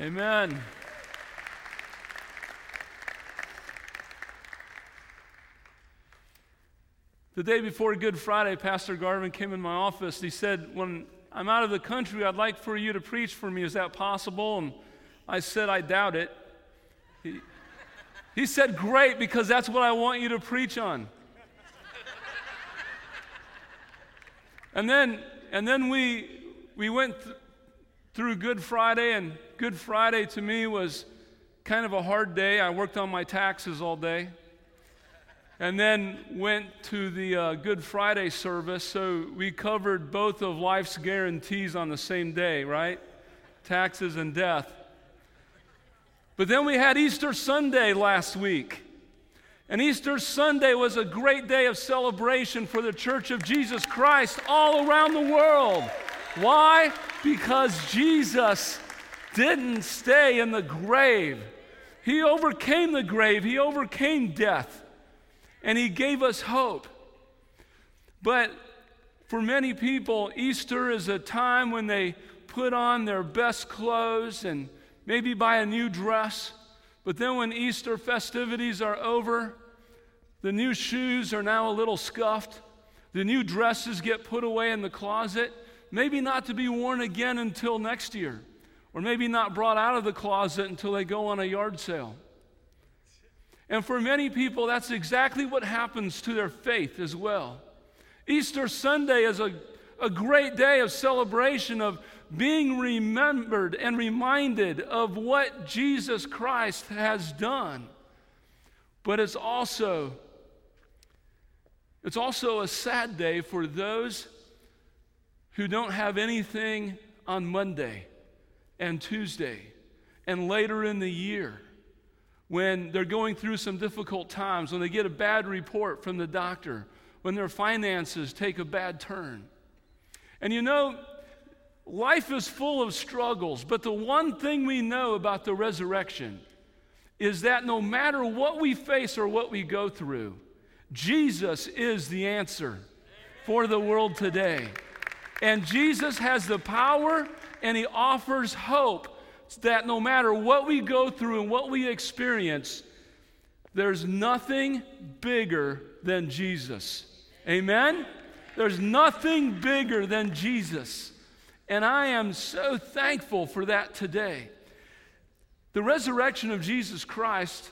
Amen. The day before Good Friday, Pastor Garvin came in my office. He said, When I'm out of the country, I'd like for you to preach for me. Is that possible? And I said, I doubt it. He, he said, Great, because that's what I want you to preach on. and then, and then we, we went th- through Good Friday, and Good Friday to me was kind of a hard day. I worked on my taxes all day. And then went to the uh, Good Friday service. So we covered both of life's guarantees on the same day, right? Taxes and death. But then we had Easter Sunday last week. And Easter Sunday was a great day of celebration for the Church of Jesus Christ all around the world. Why? Because Jesus didn't stay in the grave. He overcame the grave, He overcame death, and He gave us hope. But for many people, Easter is a time when they put on their best clothes and maybe buy a new dress. But then when Easter festivities are over, the new shoes are now a little scuffed. The new dresses get put away in the closet, maybe not to be worn again until next year or maybe not brought out of the closet until they go on a yard sale. And for many people, that's exactly what happens to their faith as well. Easter Sunday is a, a great day of celebration, of being remembered and reminded of what Jesus Christ has done. But it's also it's also a sad day for those who don't have anything on Monday and Tuesday and later in the year when they're going through some difficult times, when they get a bad report from the doctor, when their finances take a bad turn. And you know, life is full of struggles, but the one thing we know about the resurrection is that no matter what we face or what we go through, Jesus is the answer for the world today. And Jesus has the power and He offers hope that no matter what we go through and what we experience, there's nothing bigger than Jesus. Amen? There's nothing bigger than Jesus. And I am so thankful for that today. The resurrection of Jesus Christ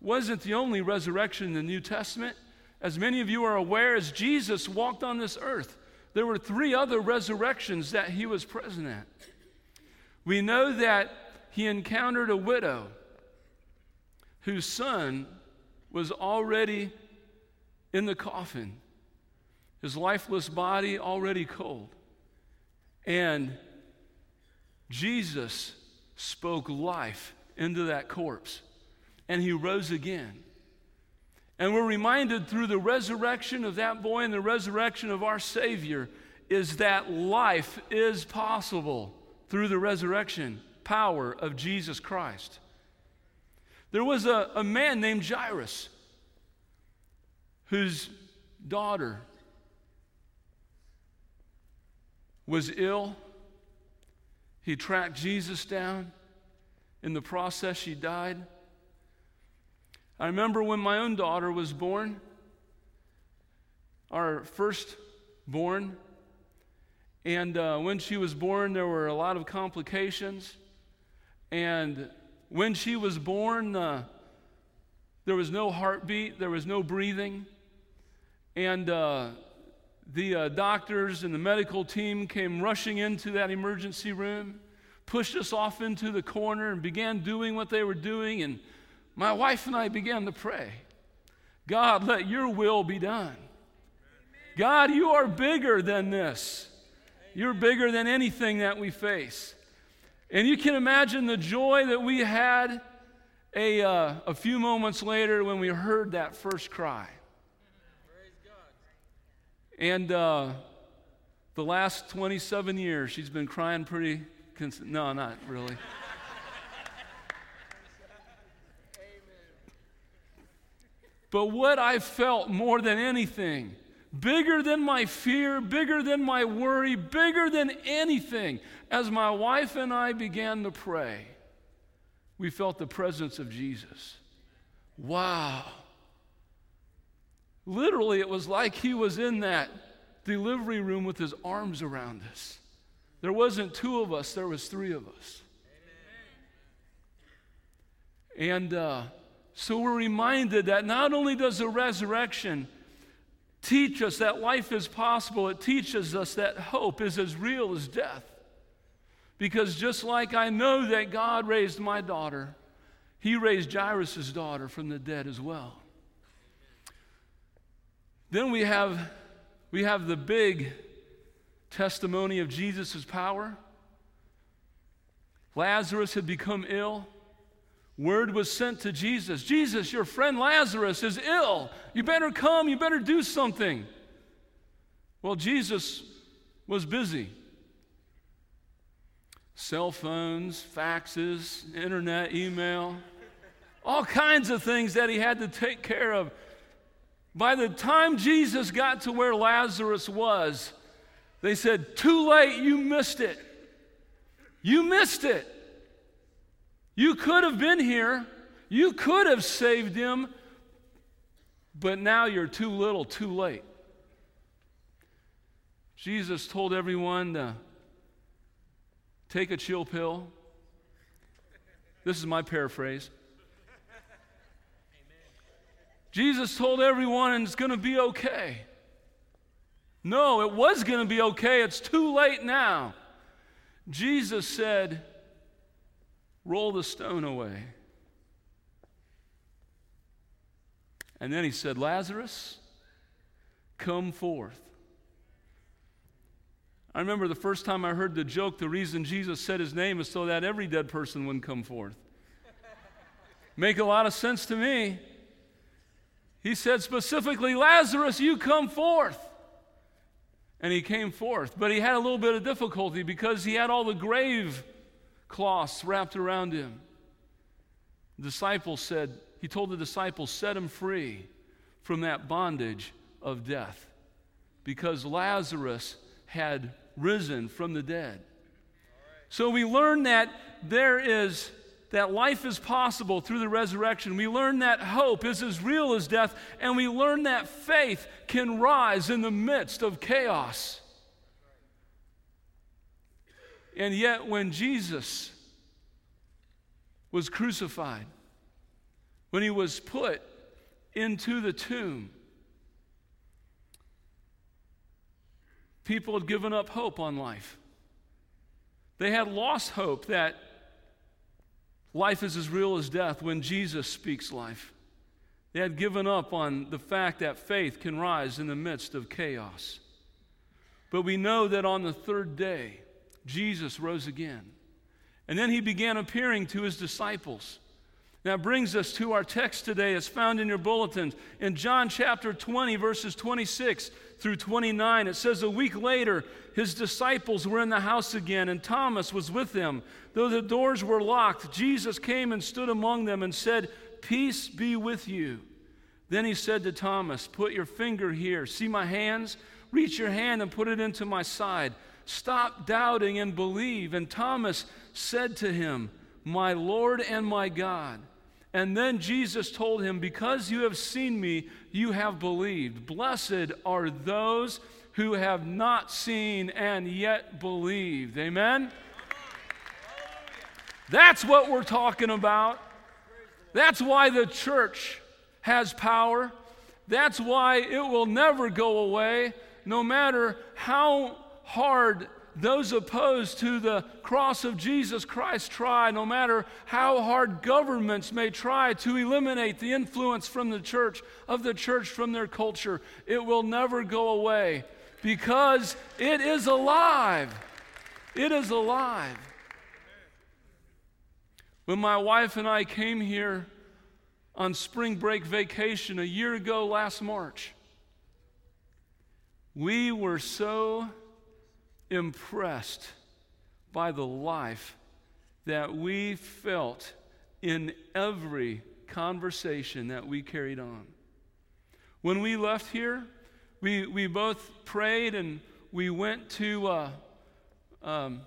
wasn't the only resurrection in the New Testament. As many of you are aware, as Jesus walked on this earth, there were three other resurrections that he was present at. We know that he encountered a widow whose son was already in the coffin, his lifeless body already cold. And Jesus spoke life into that corpse, and he rose again. And we're reminded through the resurrection of that boy and the resurrection of our Savior is that life is possible through the resurrection power of Jesus Christ. There was a, a man named Jairus whose daughter was ill. He tracked Jesus down. In the process, she died. I remember when my own daughter was born, our first born, and uh, when she was born, there were a lot of complications. And when she was born, uh, there was no heartbeat, there was no breathing. And uh, the uh, doctors and the medical team came rushing into that emergency room, pushed us off into the corner, and began doing what they were doing. And my wife and I began to pray God, let your will be done. God, you are bigger than this. You're bigger than anything that we face. And you can imagine the joy that we had a, uh, a few moments later when we heard that first cry. And uh, the last 27 years, she's been crying pretty. Cons- no, not really. but what I felt more than anything bigger than my fear, bigger than my worry, bigger than anything, as my wife and I began to pray, we felt the presence of Jesus. Wow. Literally, it was like he was in that delivery room with his arms around us. There wasn't two of us, there was three of us. And uh, so we're reminded that not only does the resurrection teach us that life is possible, it teaches us that hope is as real as death. Because just like I know that God raised my daughter, he raised Jairus' daughter from the dead as well. Then we have, we have the big testimony of Jesus' power. Lazarus had become ill. Word was sent to Jesus Jesus, your friend Lazarus is ill. You better come, you better do something. Well, Jesus was busy. Cell phones, faxes, internet, email, all kinds of things that he had to take care of. By the time Jesus got to where Lazarus was, they said, Too late, you missed it. You missed it. You could have been here, you could have saved him, but now you're too little, too late. Jesus told everyone to take a chill pill. This is my paraphrase. Jesus told everyone and it's going to be okay. No, it was going to be okay. It's too late now. Jesus said, Roll the stone away. And then he said, Lazarus, come forth. I remember the first time I heard the joke, the reason Jesus said his name is so that every dead person wouldn't come forth. Make a lot of sense to me. He said specifically, Lazarus, you come forth. And he came forth. But he had a little bit of difficulty because he had all the grave cloths wrapped around him. The disciples said, He told the disciples, set him free from that bondage of death because Lazarus had risen from the dead. So we learn that there is that life is possible through the resurrection. We learn that hope is as real as death, and we learn that faith can rise in the midst of chaos. And yet, when Jesus was crucified, when he was put into the tomb, people had given up hope on life. They had lost hope that life is as real as death when Jesus speaks life. They had given up on the fact that faith can rise in the midst of chaos. But we know that on the third day, Jesus rose again. And then he began appearing to his disciples. That brings us to our text today. as found in your bulletins. In John chapter 20, verses 26 through 29, it says, A week later, his disciples were in the house again, and Thomas was with them. Though the doors were locked, Jesus came and stood among them and said, Peace be with you. Then he said to Thomas, Put your finger here. See my hands? Reach your hand and put it into my side. Stop doubting and believe. And Thomas said to him, My Lord and my God. And then Jesus told him, Because you have seen me, you have believed. Blessed are those who have not seen and yet believed. Amen? That's what we're talking about. That's why the church has power. That's why it will never go away, no matter how hard those opposed to the cross of Jesus Christ try, no matter how hard governments may try to eliminate the influence from the church, of the church from their culture, it will never go away because it is alive. It is alive. When my wife and I came here on spring break vacation a year ago last March, we were so impressed by the life that we felt in every conversation that we carried on. When we left here, we, we both prayed and we went to, uh, um,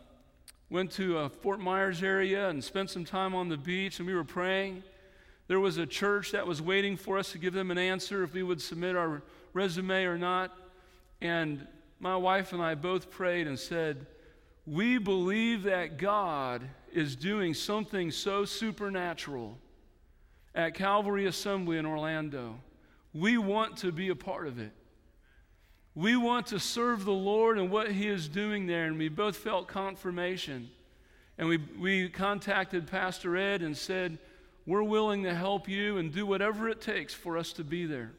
went to a Fort Myers area and spent some time on the beach, and we were praying. There was a church that was waiting for us to give them an answer if we would submit our resume or not. And my wife and I both prayed and said, We believe that God is doing something so supernatural at Calvary Assembly in Orlando. We want to be a part of it. We want to serve the Lord and what He is doing there. And we both felt confirmation. And we, we contacted Pastor Ed and said, We're willing to help you and do whatever it takes for us to be there.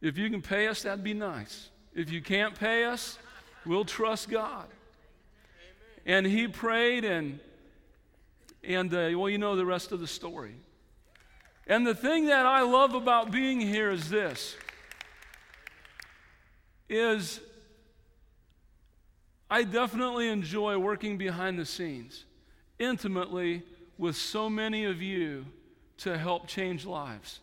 If you can pay us, that'd be nice. If you can't pay us, we'll trust God. And he prayed, and, and uh, well, you know the rest of the story. And the thing that I love about being here is this is I definitely enjoy working behind the scenes intimately with so many of you to help change lives.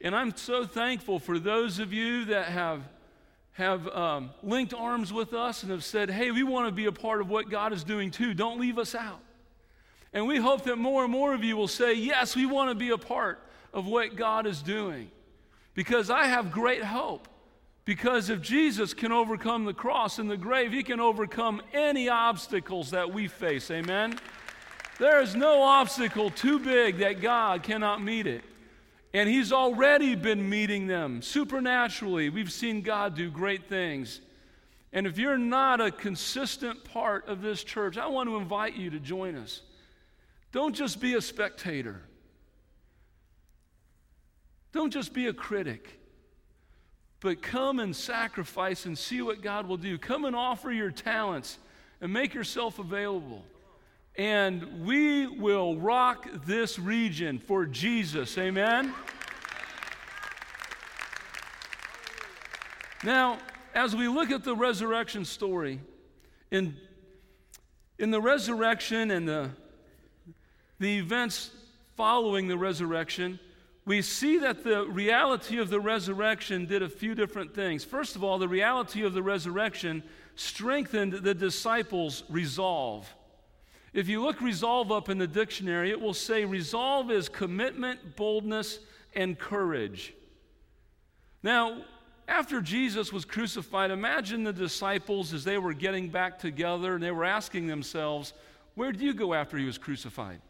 And I'm so thankful for those of you that have, have um, linked arms with us and have said, hey, we want to be a part of what God is doing too. Don't leave us out. And we hope that more and more of you will say, yes, we want to be a part of what God is doing. Because I have great hope. Because if Jesus can overcome the cross and the grave, he can overcome any obstacles that we face. Amen? There is no obstacle too big that God cannot meet it. And He's already been meeting them supernaturally. We've seen God do great things. And if you're not a consistent part of this church, I want to invite you to join us. Don't just be a spectator, don't just be a critic. But come and sacrifice and see what God will do. Come and offer your talents and make yourself available. And we will rock this region for Jesus. Amen? Now, as we look at the resurrection story, in, in the resurrection and the, the events following the resurrection, we see that the reality of the resurrection did a few different things. First of all, the reality of the resurrection strengthened the disciples' resolve. If you look resolve up in the dictionary, it will say resolve is commitment, boldness, and courage. Now, after Jesus was crucified, imagine the disciples as they were getting back together and they were asking themselves, Where did you go after he was crucified?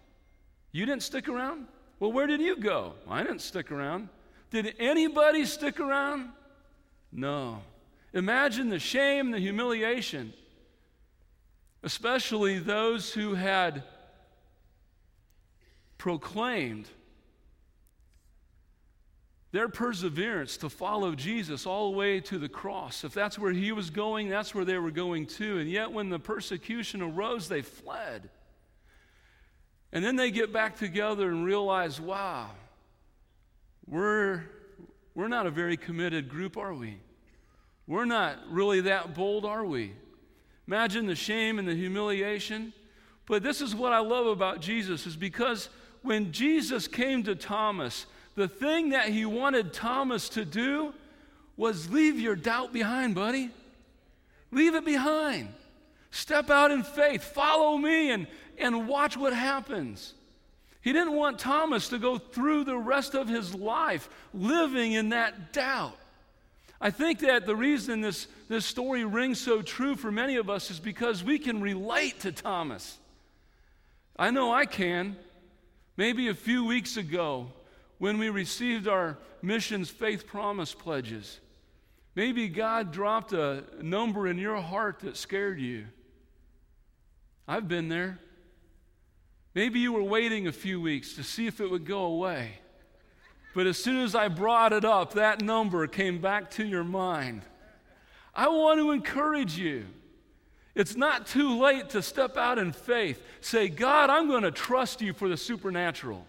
You didn't stick around? Well, where did you go? I didn't stick around. Did anybody stick around? No. Imagine the shame, the humiliation especially those who had proclaimed their perseverance to follow Jesus all the way to the cross. If that's where he was going, that's where they were going too. And yet, when the persecution arose, they fled. And then they get back together and realize, wow, we're, we're not a very committed group, are we? We're not really that bold, are we? Imagine the shame and the humiliation. But this is what I love about Jesus is because when Jesus came to Thomas, the thing that he wanted Thomas to do was leave your doubt behind, buddy. Leave it behind. Step out in faith. Follow me and, and watch what happens. He didn't want Thomas to go through the rest of his life living in that doubt. I think that the reason this, this story rings so true for many of us is because we can relate to Thomas. I know I can. Maybe a few weeks ago, when we received our missions faith promise pledges, maybe God dropped a number in your heart that scared you. I've been there. Maybe you were waiting a few weeks to see if it would go away. But as soon as I brought it up, that number came back to your mind. I want to encourage you. It's not too late to step out in faith. Say, God, I'm going to trust you for the supernatural.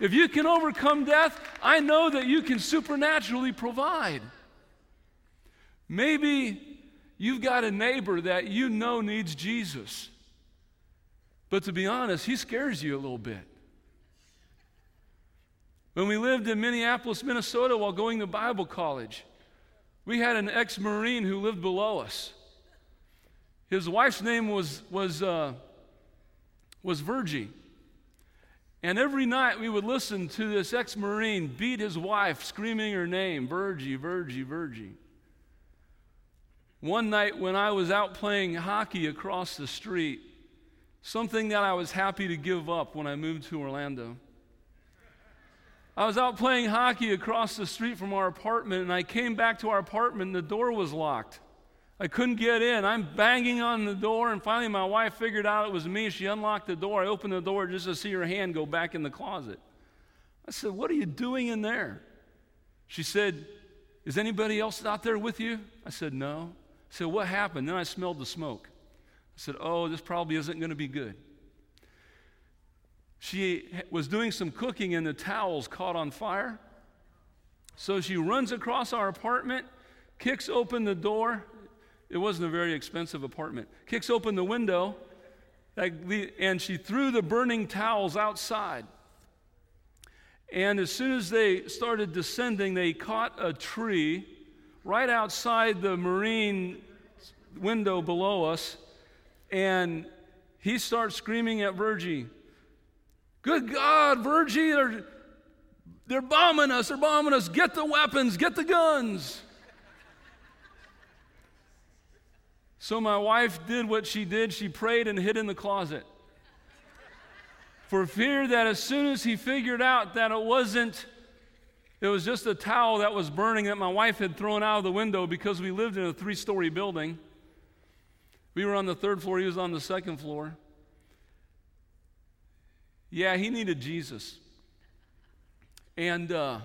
If you can overcome death, I know that you can supernaturally provide. Maybe you've got a neighbor that you know needs Jesus. But to be honest, he scares you a little bit. When we lived in Minneapolis, Minnesota, while going to Bible college, we had an ex Marine who lived below us. His wife's name was, was, uh, was Virgie. And every night we would listen to this ex Marine beat his wife, screaming her name Virgie, Virgie, Virgie. One night when I was out playing hockey across the street, something that I was happy to give up when I moved to Orlando. I was out playing hockey across the street from our apartment, and I came back to our apartment, and the door was locked. I couldn't get in. I'm banging on the door, and finally my wife figured out it was me. She unlocked the door. I opened the door just to see her hand go back in the closet. I said, What are you doing in there? She said, Is anybody else out there with you? I said, No. I said, What happened? Then I smelled the smoke. I said, Oh, this probably isn't going to be good. She was doing some cooking, and the towels caught on fire. So she runs across our apartment, kicks open the door. It wasn't a very expensive apartment. Kicks open the window, and she threw the burning towels outside. And as soon as they started descending, they caught a tree right outside the marine window below us. And he starts screaming at Virgie, Good God, Virgie, they're, they're bombing us, they're bombing us. Get the weapons, get the guns. So my wife did what she did. She prayed and hid in the closet. For fear that as soon as he figured out that it wasn't, it was just a towel that was burning that my wife had thrown out of the window because we lived in a three story building. We were on the third floor, he was on the second floor. Yeah, he needed Jesus. And, uh,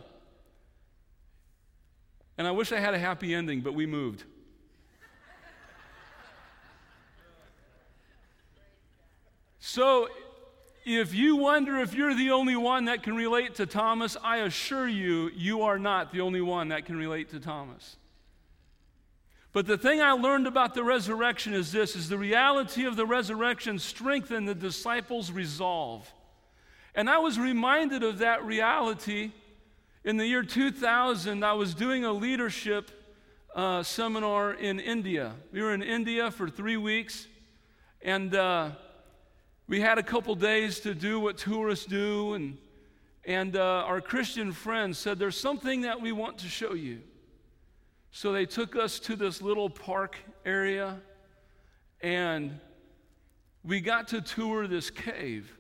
and I wish I had a happy ending, but we moved. So, if you wonder if you're the only one that can relate to Thomas, I assure you, you are not the only one that can relate to Thomas. But the thing I learned about the resurrection is this is the reality of the resurrection strengthened the disciples' resolve. And I was reminded of that reality in the year 2000. I was doing a leadership uh, seminar in India. We were in India for three weeks, and uh, we had a couple days to do what tourists do, and, and uh, our Christian friends said, There's something that we want to show you. So they took us to this little park area, and we got to tour this cave.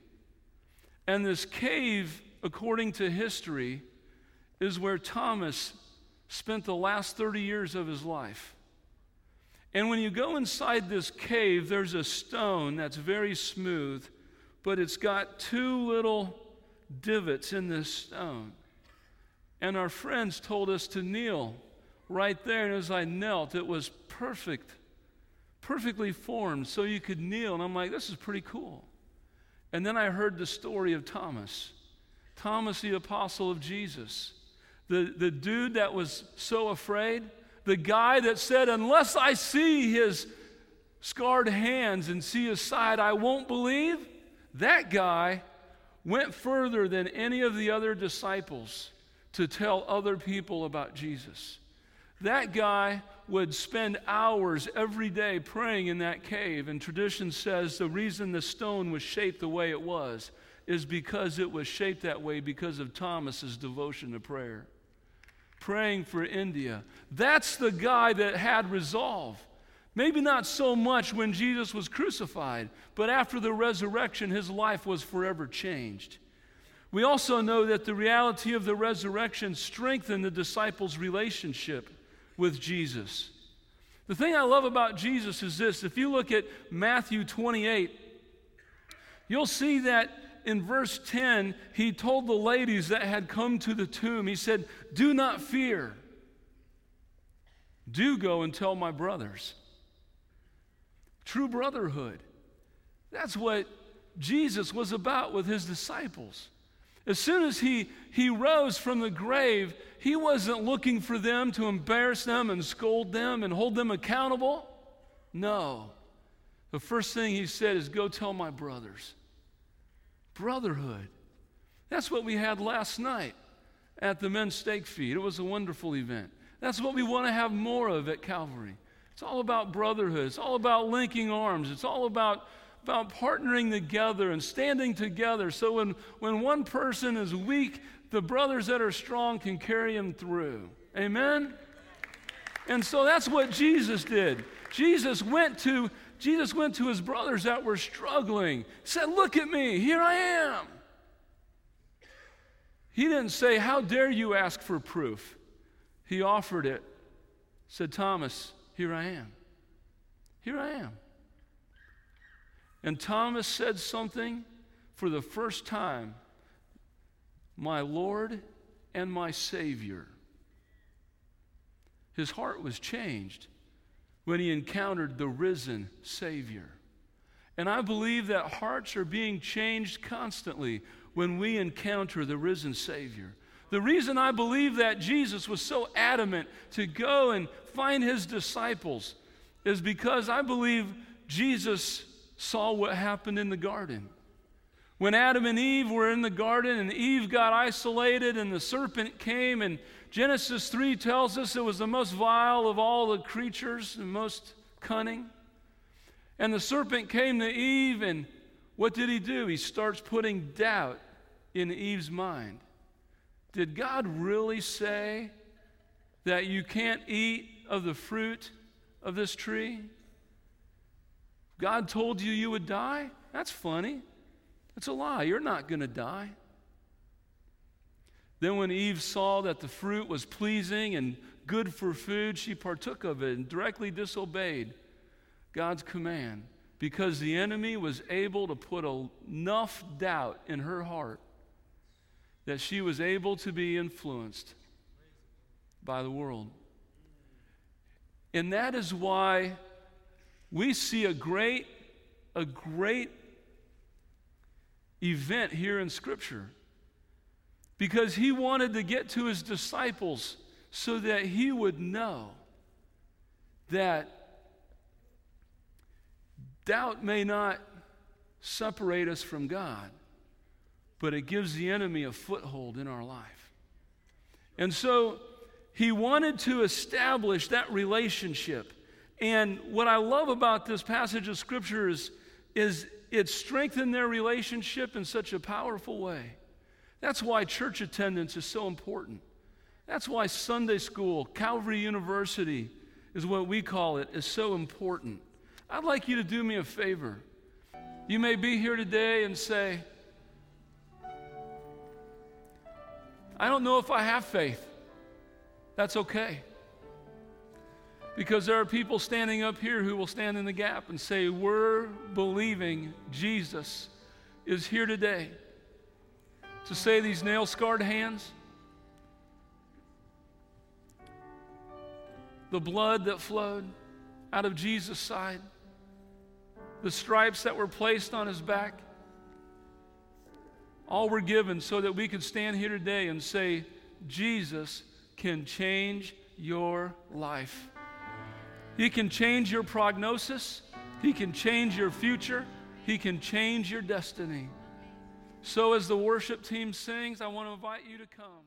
And this cave, according to history, is where Thomas spent the last 30 years of his life. And when you go inside this cave, there's a stone that's very smooth, but it's got two little divots in this stone. And our friends told us to kneel right there. And as I knelt, it was perfect, perfectly formed so you could kneel. And I'm like, this is pretty cool. And then I heard the story of Thomas, Thomas, the apostle of Jesus, the, the dude that was so afraid. The guy that said, Unless I see his scarred hands and see his side, I won't believe, that guy went further than any of the other disciples to tell other people about Jesus. That guy would spend hours every day praying in that cave, and tradition says the reason the stone was shaped the way it was is because it was shaped that way because of Thomas's devotion to prayer praying for India. That's the guy that had resolve. Maybe not so much when Jesus was crucified, but after the resurrection, his life was forever changed. We also know that the reality of the resurrection strengthened the disciples' relationship with Jesus. The thing I love about Jesus is this if you look at Matthew 28, you'll see that in verse 10, he told the ladies that had come to the tomb, he said, Do not fear. Do go and tell my brothers. True brotherhood. That's what Jesus was about with his disciples. As soon as he, he rose from the grave, he wasn't looking for them to embarrass them and scold them and hold them accountable. No. The first thing he said is, Go tell my brothers brotherhood. That's what we had last night at the men's steak feed. It was a wonderful event. That's what we want to have more of at Calvary. It's all about brotherhood. It's all about linking arms. It's all about, about partnering together and standing together. So when, when one person is weak, the brothers that are strong can carry him through. Amen? And so that's what Jesus did. Jesus went to Jesus went to his brothers that were struggling. Said, "Look at me. Here I am." He didn't say, "How dare you ask for proof?" He offered it. Said, "Thomas, here I am. Here I am." And Thomas said something for the first time, "My Lord and my Savior." His heart was changed when he encountered the risen Savior. And I believe that hearts are being changed constantly when we encounter the risen Savior. The reason I believe that Jesus was so adamant to go and find his disciples is because I believe Jesus saw what happened in the garden. When Adam and Eve were in the garden and Eve got isolated and the serpent came and Genesis 3 tells us it was the most vile of all the creatures the most cunning. And the serpent came to Eve, and what did he do? He starts putting doubt in Eve's mind. Did God really say that you can't eat of the fruit of this tree? God told you you would die? That's funny. It's a lie. You're not going to die. Then, when Eve saw that the fruit was pleasing and good for food, she partook of it and directly disobeyed God's command because the enemy was able to put enough doubt in her heart that she was able to be influenced by the world. And that is why we see a great, a great event here in Scripture because he wanted to get to his disciples so that he would know that doubt may not separate us from God, but it gives the enemy a foothold in our life. And so he wanted to establish that relationship. And what I love about this passage of scripture is, is it strengthened their relationship in such a powerful way. That's why church attendance is so important. That's why Sunday school, Calvary University is what we call it, is so important. I'd like you to do me a favor. You may be here today and say, I don't know if I have faith. That's okay. Because there are people standing up here who will stand in the gap and say, We're believing Jesus is here today to say these nail scarred hands, the blood that flowed out of Jesus' side, the stripes that were placed on his back, all were given so that we could stand here today and say, Jesus can change your life. He can change your prognosis. He can change your future. He can change your destiny. So, as the worship team sings, I want to invite you to come.